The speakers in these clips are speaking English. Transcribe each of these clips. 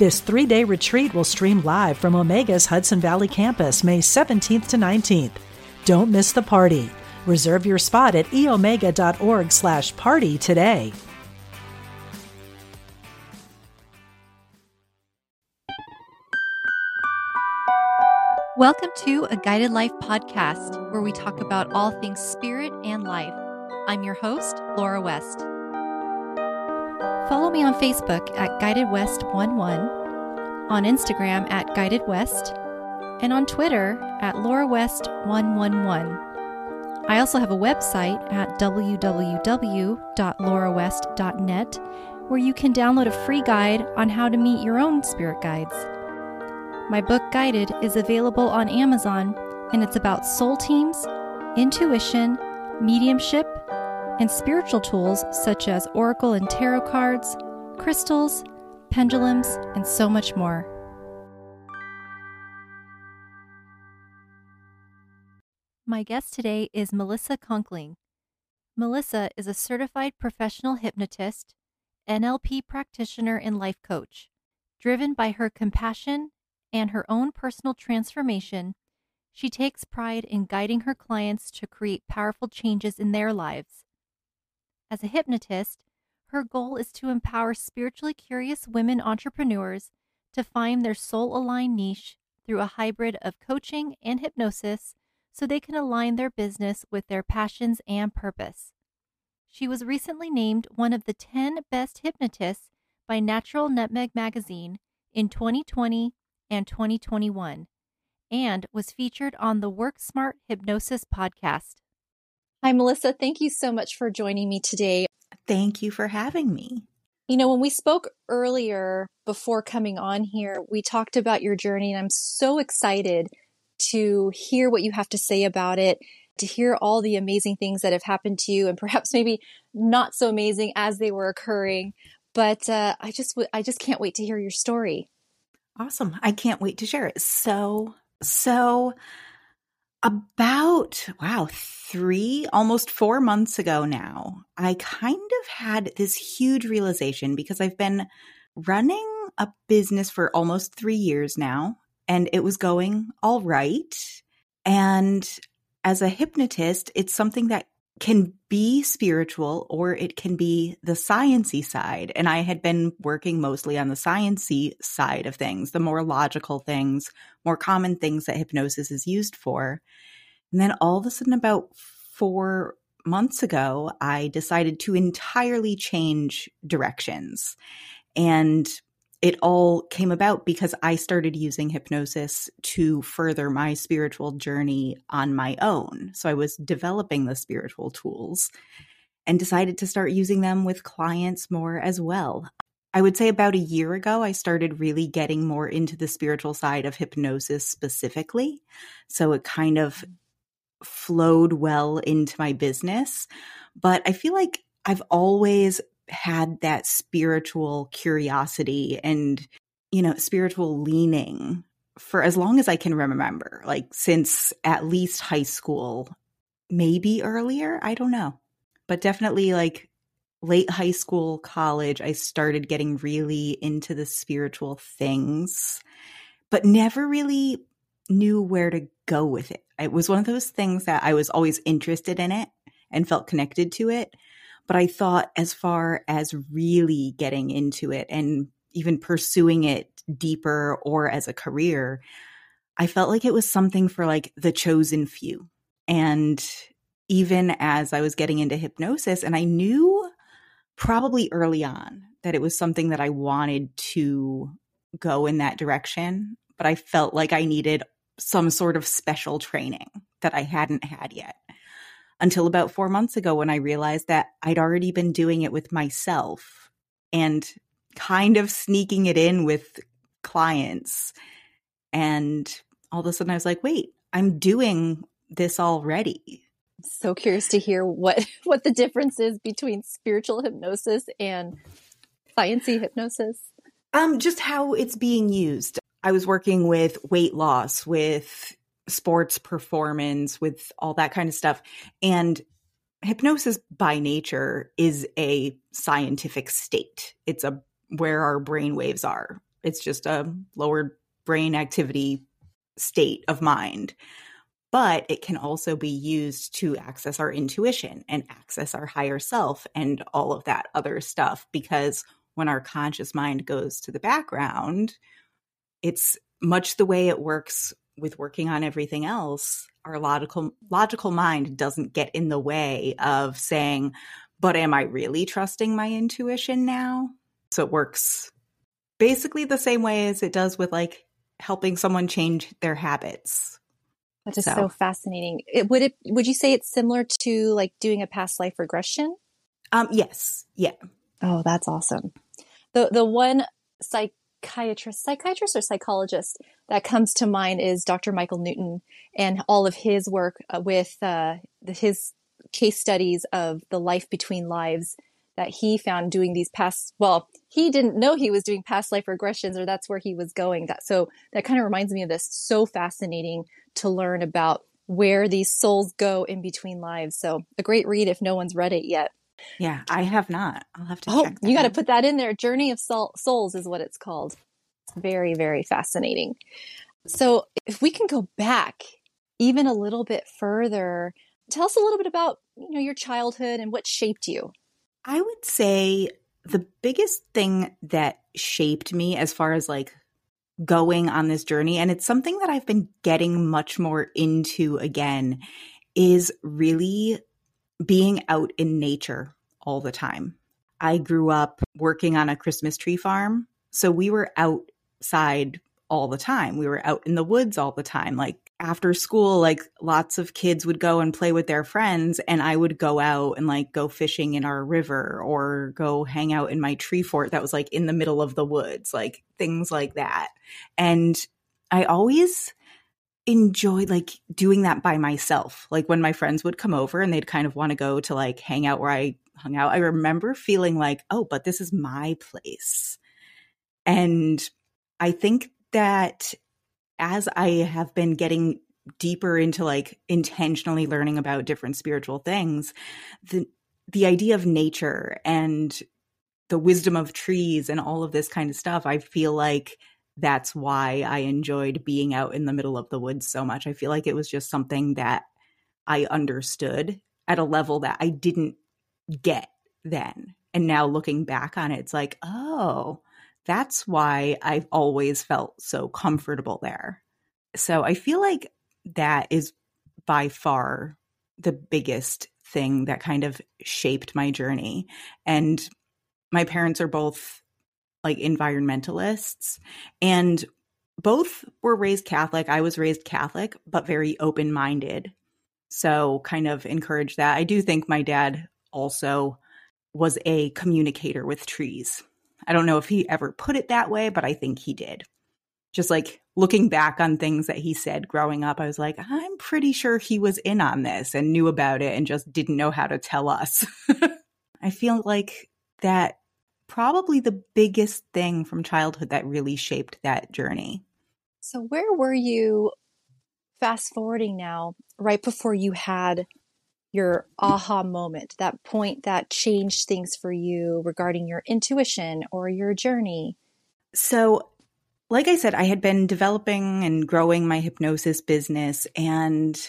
This three day retreat will stream live from Omega's Hudson Valley campus May 17th to 19th. Don't miss the party. Reserve your spot at eomega.org slash party today. Welcome to a Guided Life podcast where we talk about all things spirit and life. I'm your host, Laura West. Follow me on Facebook at Guided West 11, on Instagram at Guided West, and on Twitter at Laura West 111. I also have a website at www.laurawest.net where you can download a free guide on how to meet your own spirit guides. My book Guided is available on Amazon and it's about soul teams, intuition, mediumship, and spiritual tools such as oracle and tarot cards, crystals, pendulums, and so much more. My guest today is Melissa Conkling. Melissa is a certified professional hypnotist, NLP practitioner, and life coach. Driven by her compassion and her own personal transformation, she takes pride in guiding her clients to create powerful changes in their lives. As a hypnotist, her goal is to empower spiritually curious women entrepreneurs to find their soul aligned niche through a hybrid of coaching and hypnosis so they can align their business with their passions and purpose. She was recently named one of the 10 best hypnotists by Natural Nutmeg magazine in 2020 and 2021 and was featured on the Work Smart Hypnosis podcast. Hi, Melissa. Thank you so much for joining me today. Thank you for having me. You know, when we spoke earlier before coming on here, we talked about your journey, and I'm so excited to hear what you have to say about it, to hear all the amazing things that have happened to you, and perhaps maybe not so amazing as they were occurring. But uh, I just, w- I just can't wait to hear your story. Awesome! I can't wait to share it. So, so about, wow, three, almost four months ago now, I kind of had this huge realization because I've been running a business for almost three years now, and it was going all right. And as a hypnotist, it's something that can be spiritual or it can be the sciency side. And I had been working mostly on the sciency side of things, the more logical things, more common things that hypnosis is used for. And then all of a sudden, about four months ago, I decided to entirely change directions. And it all came about because I started using hypnosis to further my spiritual journey on my own. So I was developing the spiritual tools and decided to start using them with clients more as well. I would say about a year ago, I started really getting more into the spiritual side of hypnosis specifically. So it kind of mm-hmm. flowed well into my business. But I feel like I've always had that spiritual curiosity and, you know, spiritual leaning for as long as I can remember, like since at least high school, maybe earlier. I don't know. But definitely like late high school, college, I started getting really into the spiritual things, but never really knew where to go with it. It was one of those things that I was always interested in it and felt connected to it. But I thought, as far as really getting into it and even pursuing it deeper or as a career, I felt like it was something for like the chosen few. And even as I was getting into hypnosis, and I knew probably early on that it was something that I wanted to go in that direction, but I felt like I needed some sort of special training that I hadn't had yet until about four months ago when I realized that I'd already been doing it with myself and kind of sneaking it in with clients. And all of a sudden I was like, wait, I'm doing this already. So curious to hear what what the difference is between spiritual hypnosis and sciency hypnosis. Um just how it's being used. I was working with weight loss, with sports performance, with all that kind of stuff. And hypnosis by nature is a scientific state. It's a where our brain waves are. It's just a lowered brain activity state of mind. But it can also be used to access our intuition and access our higher self and all of that other stuff. Because when our conscious mind goes to the background, it's much the way it works with working on everything else our logical logical mind doesn't get in the way of saying but am i really trusting my intuition now? So it works basically the same way as it does with like helping someone change their habits. That is so, so fascinating. It, would it would you say it's similar to like doing a past life regression? Um yes. Yeah. Oh that's awesome. The the one psych psychiatrist, psychiatrist or psychologist that comes to mind is Dr. Michael Newton and all of his work uh, with uh, his case studies of the life between lives that he found doing these past well he didn't know he was doing past life regressions or that's where he was going. That so that kind of reminds me of this. So fascinating to learn about where these souls go in between lives. So a great read if no one's read it yet yeah, I have not. I'll have to. Oh, you got to put that in there. Journey of Souls is what it's called. It's very, very fascinating. So, if we can go back even a little bit further, tell us a little bit about you know your childhood and what shaped you. I would say the biggest thing that shaped me as far as like going on this journey and it's something that I've been getting much more into again is really being out in nature all the time. I grew up working on a Christmas tree farm. So we were outside all the time. We were out in the woods all the time. Like after school, like lots of kids would go and play with their friends, and I would go out and like go fishing in our river or go hang out in my tree fort that was like in the middle of the woods, like things like that. And I always enjoyed like doing that by myself. Like when my friends would come over and they'd kind of want to go to like hang out where I hung out, I remember feeling like, oh, but this is my place. And I think that as I have been getting deeper into like intentionally learning about different spiritual things, the the idea of nature and the wisdom of trees and all of this kind of stuff, I feel like that's why I enjoyed being out in the middle of the woods so much. I feel like it was just something that I understood at a level that I didn't get then. And now looking back on it, it's like, oh, that's why I've always felt so comfortable there. So I feel like that is by far the biggest thing that kind of shaped my journey. And my parents are both like environmentalists and both were raised Catholic. I was raised Catholic, but very open minded. So, kind of encourage that. I do think my dad also was a communicator with trees. I don't know if he ever put it that way, but I think he did. Just like looking back on things that he said growing up, I was like, I'm pretty sure he was in on this and knew about it and just didn't know how to tell us. I feel like that probably the biggest thing from childhood that really shaped that journey. So, where were you fast forwarding now, right before you had your aha moment, that point that changed things for you regarding your intuition or your journey? So, like I said, I had been developing and growing my hypnosis business, and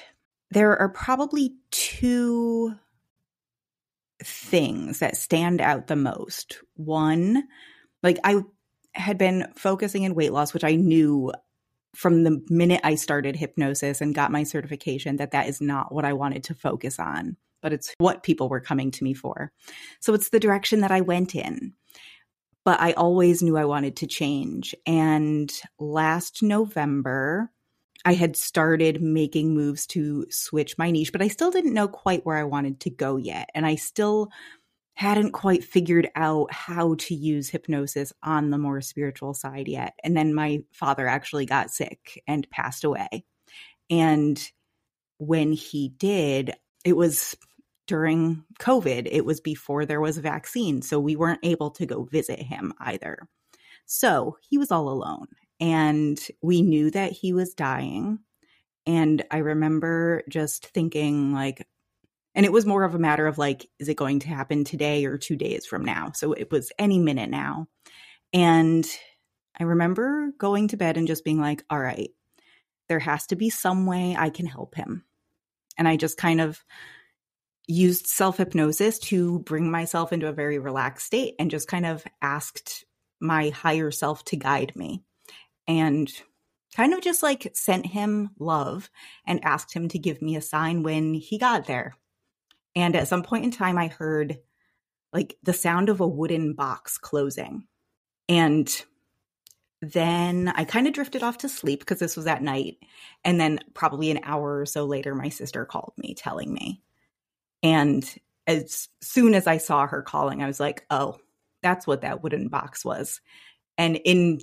there are probably two things that stand out the most. One, like I had been focusing in weight loss, which I knew from the minute I started hypnosis and got my certification that that is not what I wanted to focus on, but it's what people were coming to me for. So it's the direction that I went in. But I always knew I wanted to change. And last November, I had started making moves to switch my niche, but I still didn't know quite where I wanted to go yet. And I still hadn't quite figured out how to use hypnosis on the more spiritual side yet. And then my father actually got sick and passed away. And when he did, it was during COVID. It was before there was a vaccine. So we weren't able to go visit him either. So he was all alone. And we knew that he was dying. And I remember just thinking, like, and it was more of a matter of like, is it going to happen today or two days from now? So it was any minute now. And I remember going to bed and just being like, all right, there has to be some way I can help him. And I just kind of used self hypnosis to bring myself into a very relaxed state and just kind of asked my higher self to guide me. And kind of just like sent him love and asked him to give me a sign when he got there. And at some point in time, I heard like the sound of a wooden box closing. And then I kind of drifted off to sleep because this was at night. And then, probably an hour or so later, my sister called me telling me. And as soon as I saw her calling, I was like, oh, that's what that wooden box was. And in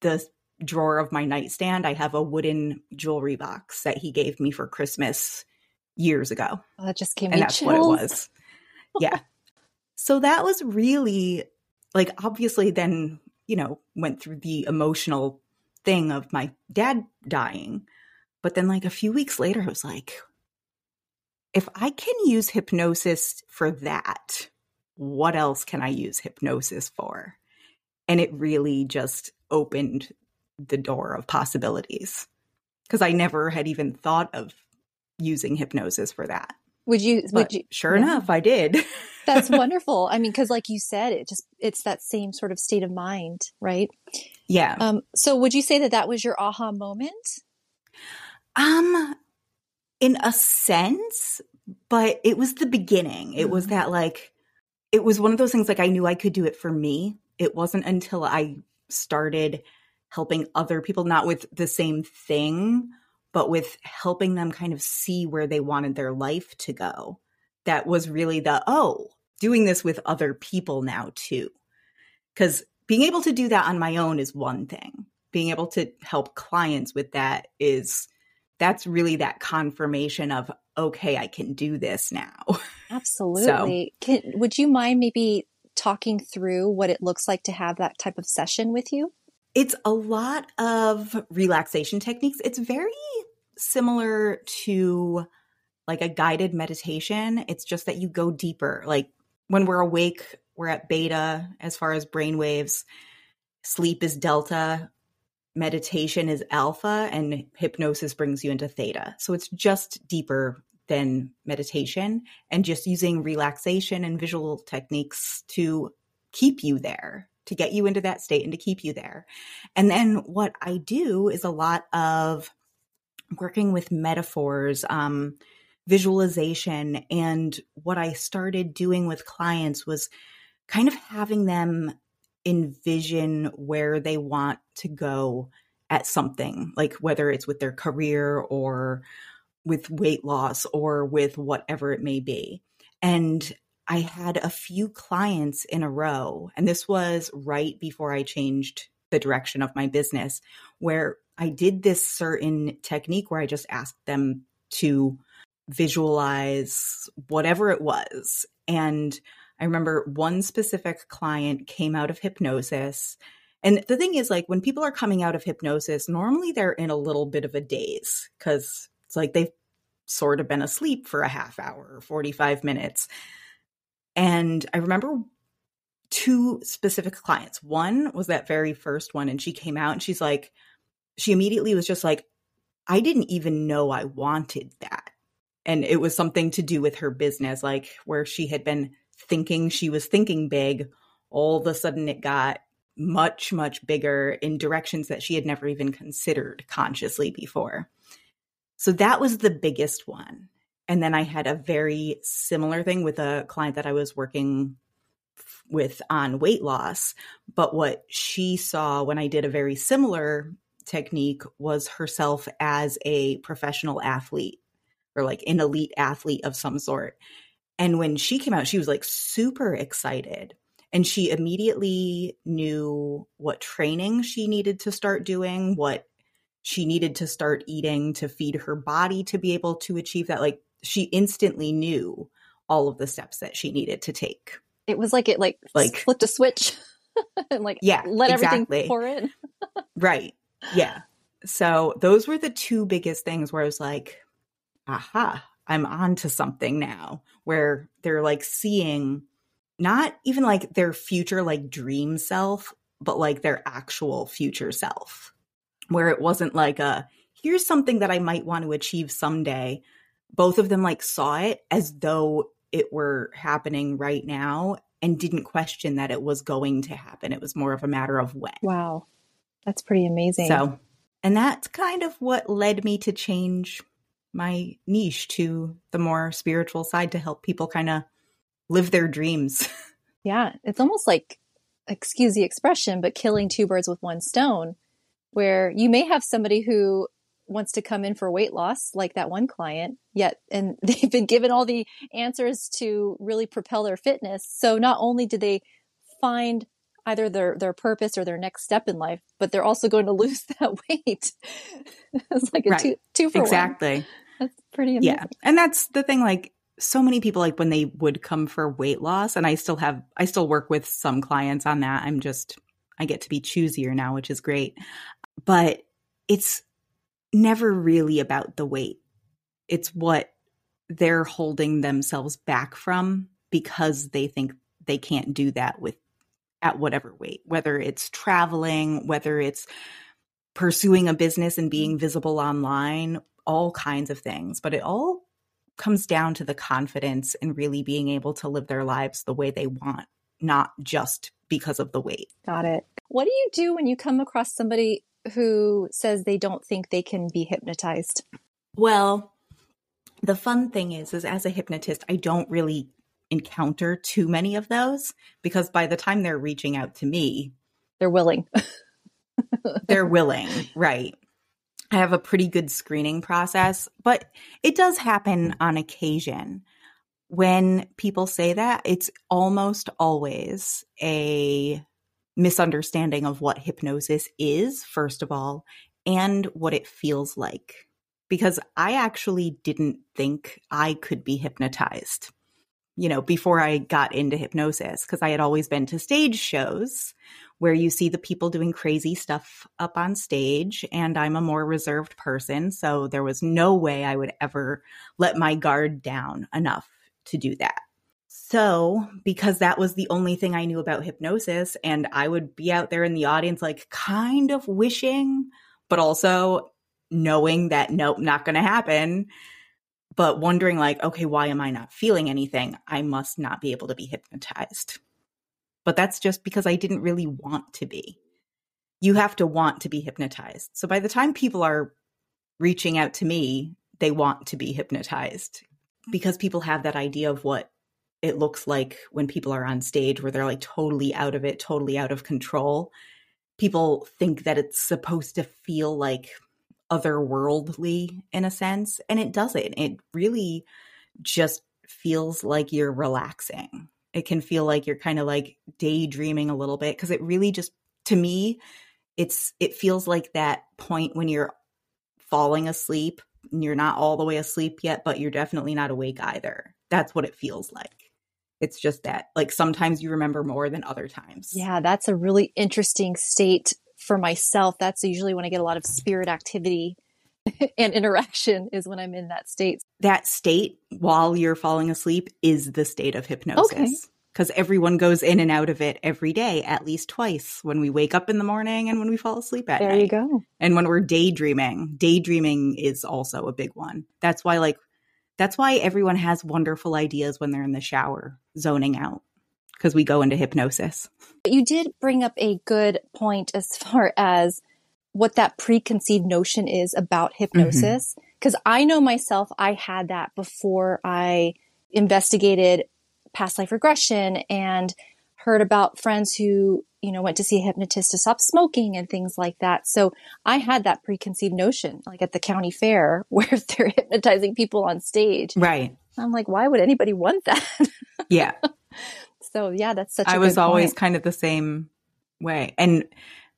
the drawer of my nightstand, I have a wooden jewelry box that he gave me for Christmas years ago. Oh, that just came and that's chills. what it was. Yeah. so that was really like obviously then, you know, went through the emotional thing of my dad dying. But then like a few weeks later I was like if I can use hypnosis for that, what else can I use hypnosis for? And it really just opened the door of possibilities because I never had even thought of using hypnosis for that. Would you? But would you? Sure yeah. enough, I did. That's wonderful. I mean, because like you said, it just it's that same sort of state of mind, right? Yeah. Um. So, would you say that that was your aha moment? Um, in a sense, but it was the beginning. It mm-hmm. was that like it was one of those things like I knew I could do it for me. It wasn't until I started helping other people, not with the same thing, but with helping them kind of see where they wanted their life to go. That was really the, oh, doing this with other people now too. Because being able to do that on my own is one thing. Being able to help clients with that is, that's really that confirmation of, okay, I can do this now. Absolutely. so, can, would you mind maybe talking through what it looks like to have that type of session with you? It's a lot of relaxation techniques. It's very similar to like a guided meditation. It's just that you go deeper. Like when we're awake, we're at beta as far as brain waves. Sleep is delta, meditation is alpha, and hypnosis brings you into theta. So it's just deeper than meditation and just using relaxation and visual techniques to keep you there to get you into that state and to keep you there. And then what I do is a lot of working with metaphors, um, visualization. And what I started doing with clients was kind of having them envision where they want to go at something, like whether it's with their career or with weight loss or with whatever it may be. And I had a few clients in a row, and this was right before I changed the direction of my business, where I did this certain technique where I just asked them to visualize whatever it was. And I remember one specific client came out of hypnosis. And the thing is, like, when people are coming out of hypnosis, normally they're in a little bit of a daze because it's like they've sort of been asleep for a half hour or 45 minutes. And I remember two specific clients. One was that very first one, and she came out and she's like, she immediately was just like, I didn't even know I wanted that. And it was something to do with her business, like where she had been thinking she was thinking big. All of a sudden, it got much, much bigger in directions that she had never even considered consciously before. So that was the biggest one. And then I had a very similar thing with a client that I was working with on weight loss. But what she saw when I did a very similar technique was herself as a professional athlete or like an elite athlete of some sort. And when she came out, she was like super excited. And she immediately knew what training she needed to start doing, what she needed to start eating to feed her body to be able to achieve that. Like she instantly knew all of the steps that she needed to take. It was like it like, like flipped a switch and like yeah, let exactly. everything pour in. right. Yeah. So those were the two biggest things where I was like, aha, I'm on to something now, where they're like seeing not even like their future, like dream self, but like their actual future self, where it wasn't like a, here's something that I might want to achieve someday. Both of them like saw it as though it were happening right now and didn't question that it was going to happen. It was more of a matter of when. Wow. That's pretty amazing. So, and that's kind of what led me to change my niche to the more spiritual side to help people kind of live their dreams. Yeah, it's almost like, excuse the expression, but killing two birds with one stone, where you may have somebody who wants to come in for weight loss, like that one client, yet, and they've been given all the answers to really propel their fitness. So not only do they find either their their purpose or their next step in life, but they're also going to lose that weight. it's like a right. two two for exactly. One. That's pretty amazing. Yeah, and that's the thing. Like so many people, like when they would come for weight loss, and I still have, I still work with some clients on that. I'm just, I get to be choosier now, which is great. But it's never really about the weight. It's what they're holding themselves back from because they think they can't do that with at whatever weight, whether it's traveling, whether it's pursuing a business and being visible online, all kinds of things. But it all comes down to the confidence and really being able to live their lives the way they want, not just because of the weight. Got it. What do you do when you come across somebody who says they don't think they can be hypnotized? Well, the fun thing is is as a hypnotist, I don't really encounter too many of those because by the time they're reaching out to me, they're willing. they're willing, right? I have a pretty good screening process, but it does happen on occasion. When people say that, it's almost always a misunderstanding of what hypnosis is, first of all, and what it feels like. Because I actually didn't think I could be hypnotized you know, before I got into hypnosis, because I had always been to stage shows where you see the people doing crazy stuff up on stage, and I'm a more reserved person. So there was no way I would ever let my guard down enough to do that. So, because that was the only thing I knew about hypnosis, and I would be out there in the audience, like kind of wishing, but also knowing that nope, not going to happen but wondering like okay why am i not feeling anything? I must not be able to be hypnotized. But that's just because i didn't really want to be. You have to want to be hypnotized. So by the time people are reaching out to me they want to be hypnotized because people have that idea of what it looks like when people are on stage where they're like totally out of it totally out of control people think that it's supposed to feel like otherworldly in a sense. And it doesn't. It really just feels like you're relaxing. It can feel like you're kind of like daydreaming a little bit because it really just, to me, it's, it feels like that point when you're falling asleep and you're not all the way asleep yet, but you're definitely not awake either. That's what it feels like. It's just that, like, sometimes you remember more than other times. Yeah, that's a really interesting state for myself, that's usually when I get a lot of spirit activity and interaction is when I'm in that state. That state while you're falling asleep is the state of hypnosis. Okay. Because everyone goes in and out of it every day, at least twice when we wake up in the morning and when we fall asleep at there night. There you go. And when we're daydreaming, daydreaming is also a big one. That's why, like, that's why everyone has wonderful ideas when they're in the shower, zoning out because we go into hypnosis. But you did bring up a good point as far as what that preconceived notion is about hypnosis. Because mm-hmm. I know myself, I had that before I investigated past life regression and heard about friends who, you know, went to see a hypnotist to stop smoking and things like that. So I had that preconceived notion, like at the county fair where they're hypnotizing people on stage. Right. I'm like, why would anybody want that? Yeah. so yeah, that's such I was always point. kind of the same way. And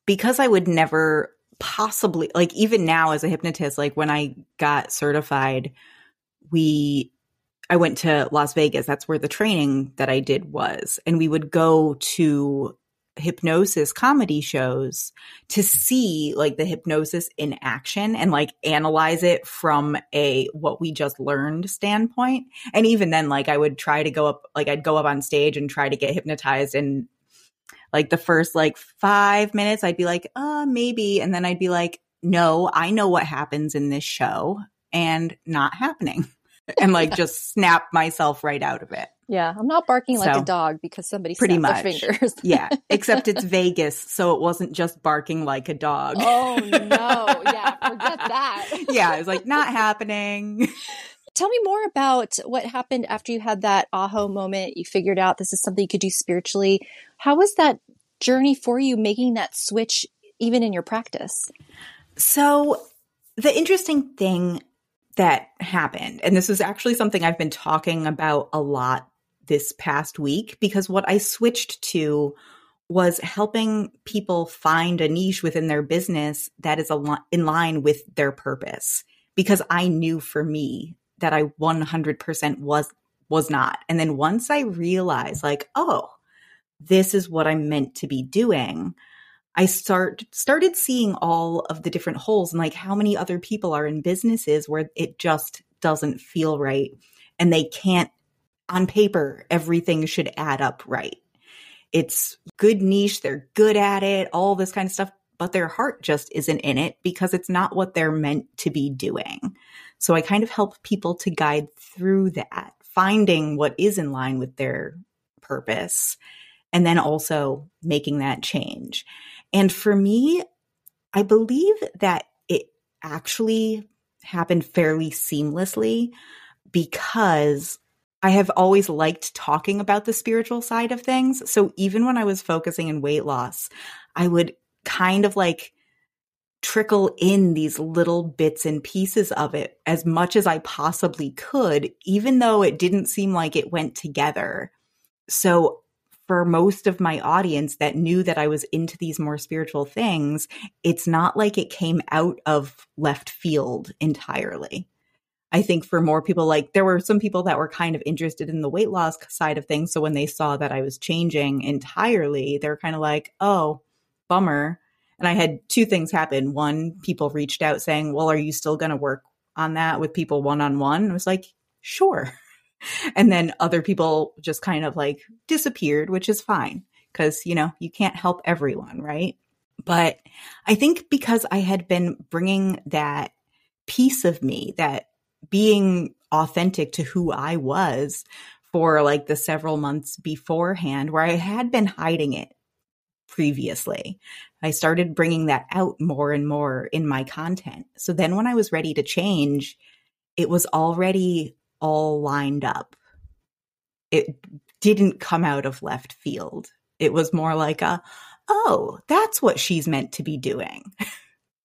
because I would never possibly like even now as a hypnotist, like when I got certified, we I went to Las Vegas. That's where the training that I did was. And we would go to hypnosis comedy shows to see like the hypnosis in action and like analyze it from a what we just learned standpoint. And even then like I would try to go up like I'd go up on stage and try to get hypnotized and like the first like 5 minutes I'd be like, "Uh, maybe." And then I'd be like, "No, I know what happens in this show and not happening." And like Yeah. just snap myself right out of it. Yeah, I'm not barking like a dog because somebody pretty snapped much. fingers. Yeah, except it's Vegas, so it wasn't just barking like a dog. oh no, yeah, forget that. yeah, it's like not happening. Tell me more about what happened after you had that aha moment. You figured out this is something you could do spiritually. How was that journey for you making that switch even in your practice? So, the interesting thing that happened, and this is actually something I've been talking about a lot this past week, because what I switched to was helping people find a niche within their business that is in line with their purpose. Because I knew for me that I 100% was was not. And then once I realized like, oh, this is what I'm meant to be doing, I start started seeing all of the different holes and like how many other people are in businesses where it just doesn't feel right and they can't on paper everything should add up right. It's good niche, they're good at it, all this kind of stuff, but their heart just isn't in it because it's not what they're meant to be doing. So I kind of help people to guide through that, finding what is in line with their purpose and then also making that change. And for me, I believe that it actually happened fairly seamlessly because I have always liked talking about the spiritual side of things. So even when I was focusing in weight loss, I would kind of like trickle in these little bits and pieces of it as much as I possibly could, even though it didn't seem like it went together. So for most of my audience that knew that I was into these more spiritual things, it's not like it came out of left field entirely. I think for more people, like there were some people that were kind of interested in the weight loss side of things. So when they saw that I was changing entirely, they're kind of like, oh, bummer. And I had two things happen. One, people reached out saying, well, are you still going to work on that with people one on one? I was like, sure. And then other people just kind of like disappeared, which is fine because, you know, you can't help everyone, right? But I think because I had been bringing that piece of me, that being authentic to who I was for like the several months beforehand, where I had been hiding it previously. I started bringing that out more and more in my content. So then when I was ready to change, it was already all lined up. It didn't come out of left field. It was more like a, oh, that's what she's meant to be doing.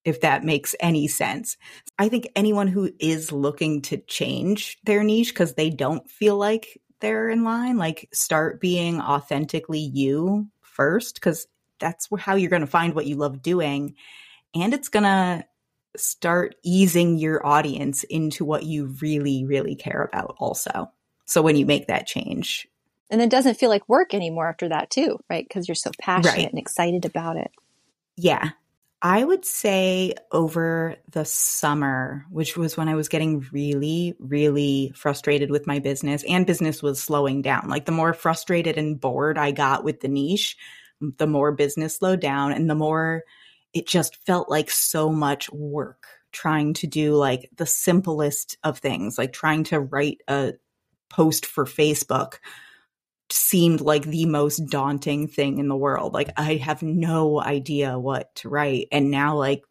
if that makes any sense. I think anyone who is looking to change their niche because they don't feel like they're in line, like start being authentically you first, because that's how you're going to find what you love doing. And it's going to start easing your audience into what you really, really care about, also. So when you make that change, And it doesn't feel like work anymore after that, too, right? Because you're so passionate Right. and excited about it. Yeah. I would say over the summer, which was when I was getting really, really frustrated with my business and business was slowing down. Like the more frustrated and bored I got with the niche, the more business slowed down and the more it just felt like so much work trying to do like the simplest of things, like trying to write a post for Facebook seemed like the most daunting thing in the world. Like I have no idea what to write. And now like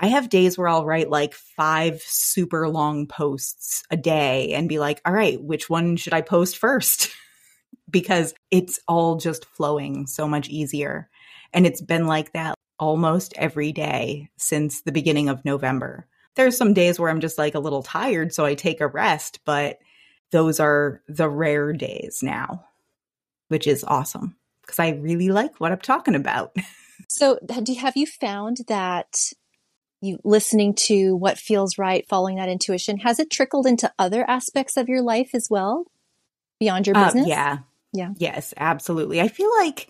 I have days where I'll write like five super long posts a day and be like, all right, which one should I post first? because it's all just flowing so much easier. And it's been like that almost every day since the beginning of November. There's some days where I'm just like a little tired, so I take a rest, but those are the rare days now, which is awesome because I really like what I'm talking about. so, do, have you found that you listening to what feels right, following that intuition, has it trickled into other aspects of your life as well beyond your uh, business? Uh, yeah. Yeah. Yes, absolutely. I feel like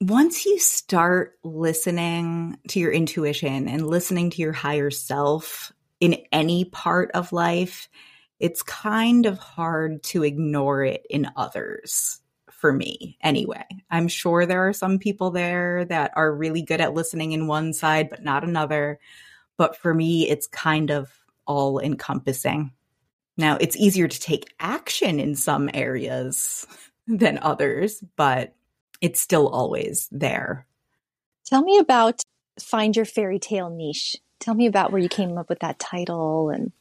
once you start listening to your intuition and listening to your higher self in any part of life, it's kind of hard to ignore it in others for me anyway. I'm sure there are some people there that are really good at listening in one side, but not another. But for me, it's kind of all encompassing. Now, it's easier to take action in some areas than others, but it's still always there. Tell me about Find Your Fairy Tale Niche. Tell me about where you came up with that title and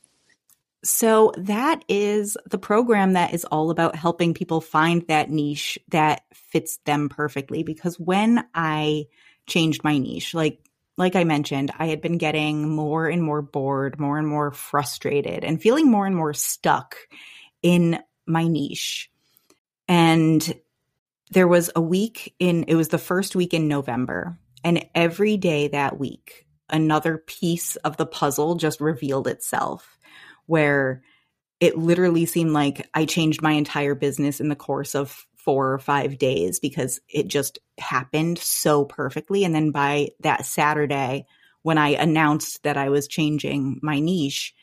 so that is the program that is all about helping people find that niche that fits them perfectly because when I changed my niche like like I mentioned, I had been getting more and more bored, more and more frustrated and feeling more and more stuck in my niche. And there was a week in, it was the first week in November. And every day that week, another piece of the puzzle just revealed itself where it literally seemed like I changed my entire business in the course of four or five days because it just happened so perfectly. And then by that Saturday, when I announced that I was changing my niche,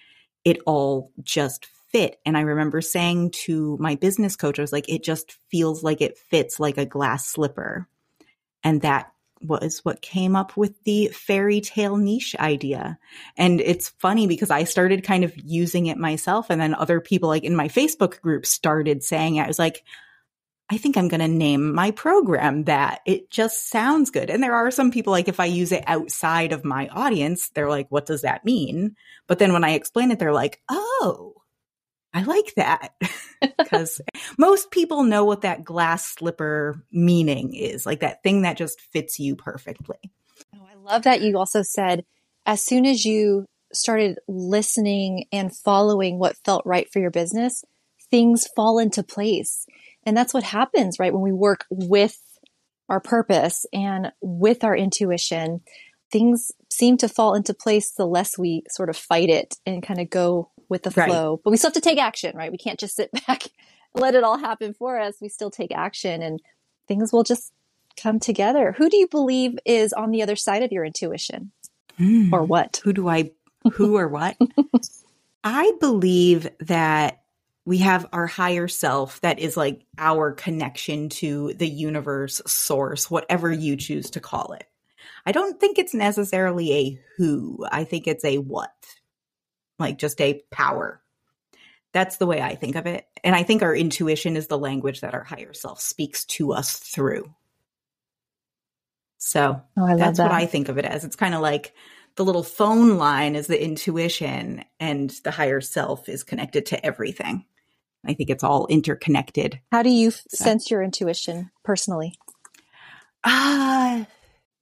it all just fit. And I remember saying to my business coach, I was like, it just feels like it fits like a glass slipper. And that was what came up with the fairy tale niche idea. And it's funny because I started kind of using it myself. And then other people, like in my Facebook group, started saying it. I was like, I think I'm going to name my program that. It just sounds good. And there are some people like if I use it outside of my audience, they're like, what does that mean? But then when I explain it, they're like, oh, I like that because most people know what that glass slipper meaning is, like that thing that just fits you perfectly. Oh, I love that you also said as soon as you started listening and following what felt right for your business, things fall into place. And that's what happens, right? When we work with our purpose and with our intuition, things seem to fall into place the less we sort of fight it and kind of go with the right. flow. But we still have to take action, right? We can't just sit back, let it all happen for us. We still take action and things will just come together. Who do you believe is on the other side of your intuition? Mm. Or what? Who do I, who or what? I believe that we have our higher self that is like our connection to the universe source, whatever you choose to call it. I don't think it's necessarily a who. I think it's a what like just a power. That's the way I think of it. And I think our intuition is the language that our higher self speaks to us through. So oh, that's that. what I think of it as. It's kind of like the little phone line is the intuition, and the higher self is connected to everything. I think it's all interconnected. How do you so. sense your intuition personally? Ah, uh,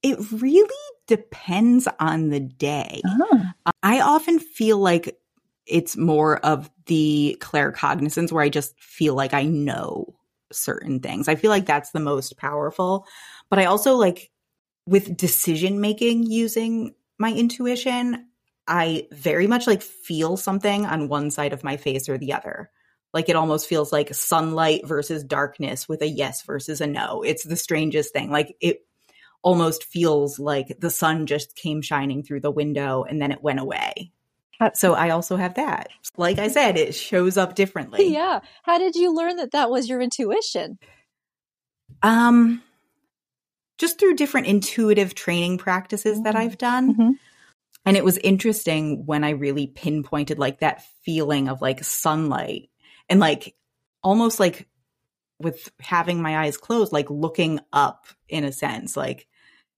it really depends on the day. Uh-huh. I often feel like it's more of the claircognizance where I just feel like I know certain things. I feel like that's the most powerful. But I also like with decision making using my intuition, I very much like feel something on one side of my face or the other. Like it almost feels like sunlight versus darkness with a yes versus a no. It's the strangest thing. Like it almost feels like the sun just came shining through the window and then it went away. So I also have that. Like I said, it shows up differently. Yeah. How did you learn that that was your intuition? Um just through different intuitive training practices mm-hmm. that I've done. Mm-hmm. And it was interesting when I really pinpointed like that feeling of like sunlight and like almost like with having my eyes closed, like looking up in a sense, like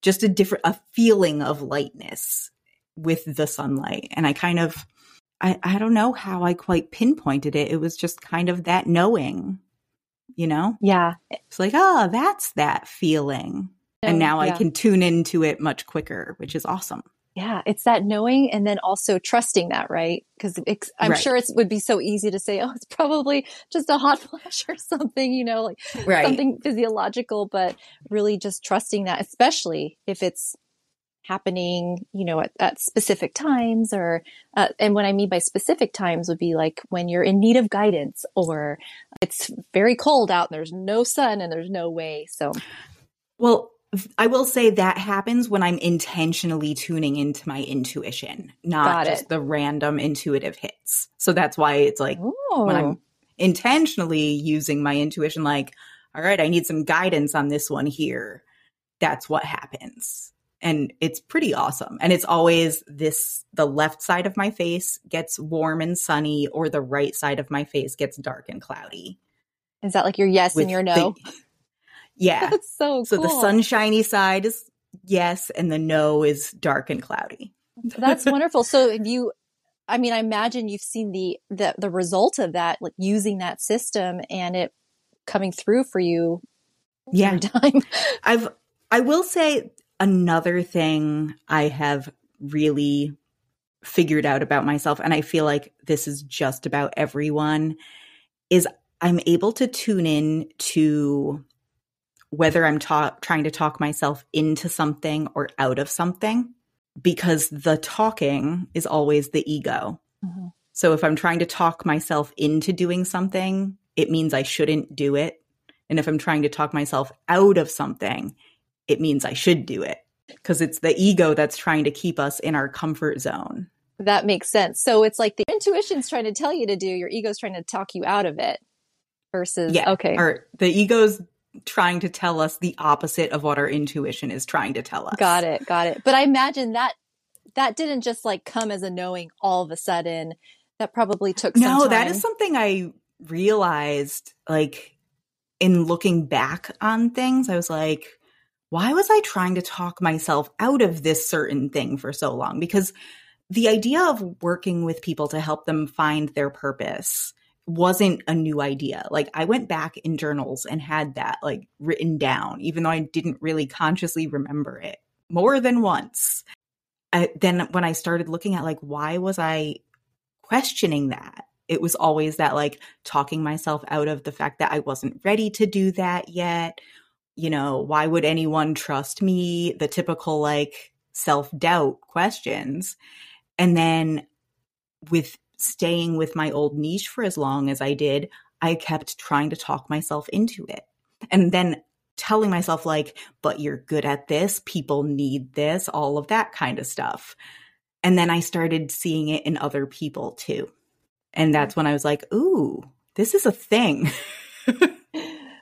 just a different a feeling of lightness with the sunlight and i kind of I, I don't know how i quite pinpointed it it was just kind of that knowing you know? Yeah. It's like, oh, that's that feeling. and oh, now yeah. I can tune into it much quicker, which is awesome. Yeah, it's that knowing and then also trusting that, right? Because I'm Right. sure it would be so easy to say, oh, it's probably just a hot flash or something, you know, like Right. something physiological, but really just trusting that, especially if it's happening, you know, at, at specific times or, uh, and what I mean by specific times would be like when you're in need of guidance or it's very cold out and there's no sun and there's no way. So, Well, I will say that happens when I'm intentionally tuning into my intuition, not just the random intuitive hits. So that's why it's like oh, when I'm intentionally using my intuition, like, all right, I need some guidance on this one here. That's what happens. And it's pretty awesome. And it's always this the left side of my face gets warm and sunny, or the right side of my face gets dark and cloudy. is that like your yes with and your the- no? Yeah. That's so So the sunshiny side is yes, and the no is dark and cloudy. That's wonderful. So have you I mean, I imagine you've seen the, the the result of that, like using that system and it coming through for you Yeah. every time. I've I will say another thing I have really figured out about myself and I feel like this is just about everyone is I'm able to tune in to whether I'm ta- trying to talk myself into something or out of something because the talking is always the ego. Mhm. So if I'm trying to talk myself into doing something, it means I shouldn't do it. And if I'm trying to talk myself out of something, it means I should do it because it's the ego that's trying to keep us in our comfort zone. That makes sense. So it's like the intuition's trying to tell you to do, your ego's trying to talk you out of it versus Yeah. okay. Or the ego's trying to tell us the opposite of what our intuition is trying to tell us. Got it. Got it. But I imagine that that didn't just like come as a knowing all of a sudden. That probably took some No, that is something I realized like in looking back on things. I was like, why was I trying to talk myself out of this certain thing for so long? Because the idea of working with people to help them find their purpose wasn't a new idea. Like I went back in journals and had that like written down, even though I didn't really consciously remember it more than once. I, then when I started looking at like, why was I questioning that? It was always that like talking myself out of the fact that I wasn't ready to do that yet. You know, why would anyone trust me? The typical like self doubt questions. And then with staying with my old niche for as long as I did, I kept trying to talk myself into it. And then telling myself, like, but you're good at this, people need this, all of that kind of stuff. And then I started seeing it in other people too. And that's mm. when I was like, ooh, this is a thing.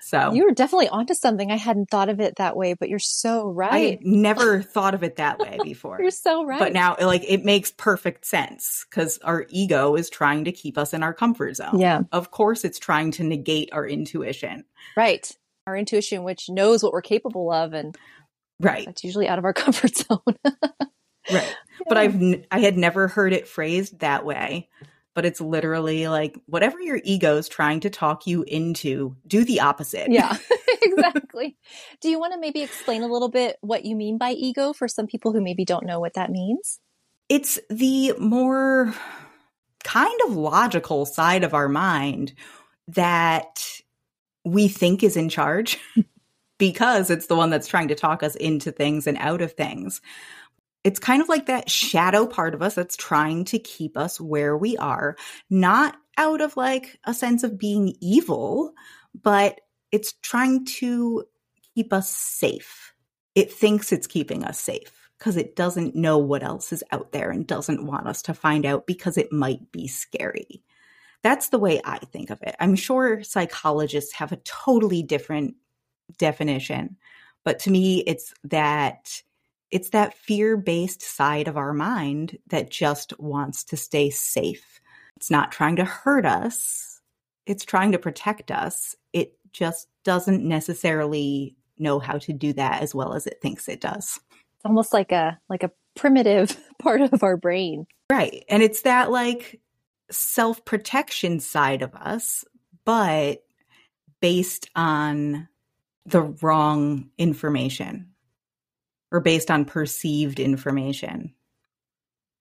so You were definitely onto something. I hadn't thought of it that way, but you're so right. I never thought of it that way before. You're so right. But now, like, it makes perfect sense because our ego is trying to keep us in our comfort zone. yeah, Of course, it's trying to negate our intuition. right. Our intuition, which knows what we're capable of, and Right. that's usually out of our comfort zone. Right. But I've, n- I had never heard it phrased that way. But it's literally like whatever your ego's trying to talk you into, do the opposite. yeah, exactly. Do you want to maybe explain a little bit what you mean by ego for some people who maybe don't know what that means? It's the more kind of logical side of our mind that we think is in charge because it's the one that's trying to talk us into things and out of things. It's kind of like that shadow part of us that's trying to keep us where we are, not out of like a sense of being evil, but it's trying to keep us safe. It thinks it's keeping us safe because it doesn't know what else is out there and doesn't want us to find out because it might be scary. That's the way I think of it. I'm sure psychologists have a totally different definition, but to me it's that it's that fear-based side of our mind that just wants to stay safe. It's not trying to hurt us. It's trying to protect us. It just doesn't necessarily know how to do that as well as it thinks it does. It's almost like a like a primitive part of our brain. Right. And it's that like self protection side of us, but based on the wrong information or based on perceived information,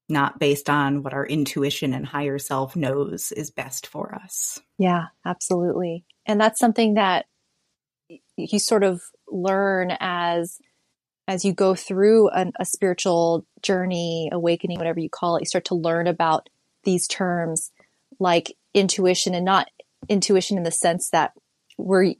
not based on what our intuition and higher self knows is best for us. Yeah, absolutely. And that's something that you sort of learn as as you go through an, a spiritual journey, awakening, whatever you call it, you start to learn about these terms like intuition and not intuition in the sense that we're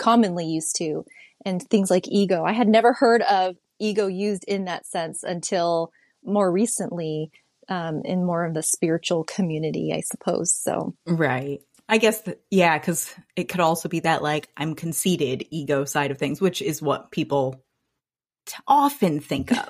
commonly used to and things like ego. I had never heard of ego used in that sense until more recently um, in more of the spiritual community, I suppose. So, right. I guess, that, yeah, because it could also be that like I'm conceited ego side of things, which is what people t- often think of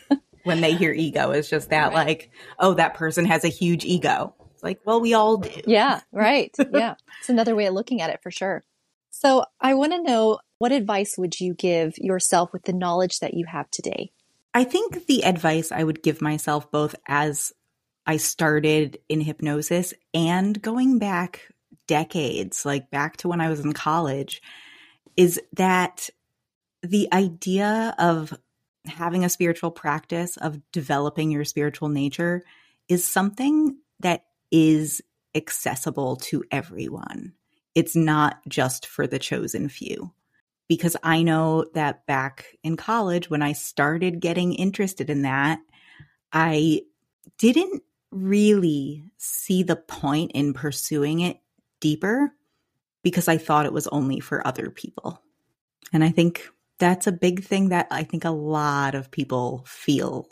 when they hear ego is just that right. like, oh, that person has a huge ego. It's like, well, we all do. Yeah, right. yeah. It's another way of looking at it for sure. So I want to know what advice would you give yourself with the knowledge that you have today? I think the advice I would give myself both as I started in hypnosis and going back decades, like back to when I was in college, is that the idea of having a spiritual practice, of developing your spiritual nature, is something that is accessible to everyone it's not just for the chosen few. Because I know that back in college, when I started getting interested in that, I didn't really see the point in pursuing it deeper because I thought it was only for other people. And I think that's a big thing that I think a lot of people feel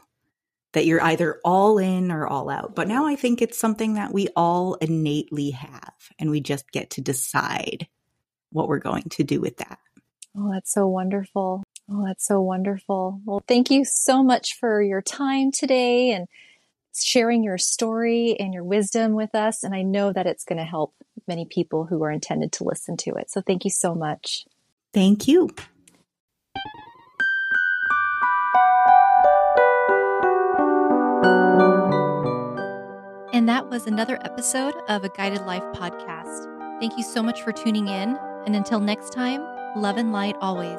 that you're either all in or all out. But now I think it's something that we all innately have, and we just get to decide what we're going to do with that. Oh, that's so wonderful. Oh, that's so wonderful. Well, thank you so much for your time today and sharing your story and your wisdom with us. And I know that it's going to help many people who are intended to listen to it. So thank you so much. Thank you. And that was another episode of a Guided Life podcast. Thank you so much for tuning in. And until next time, love and light always.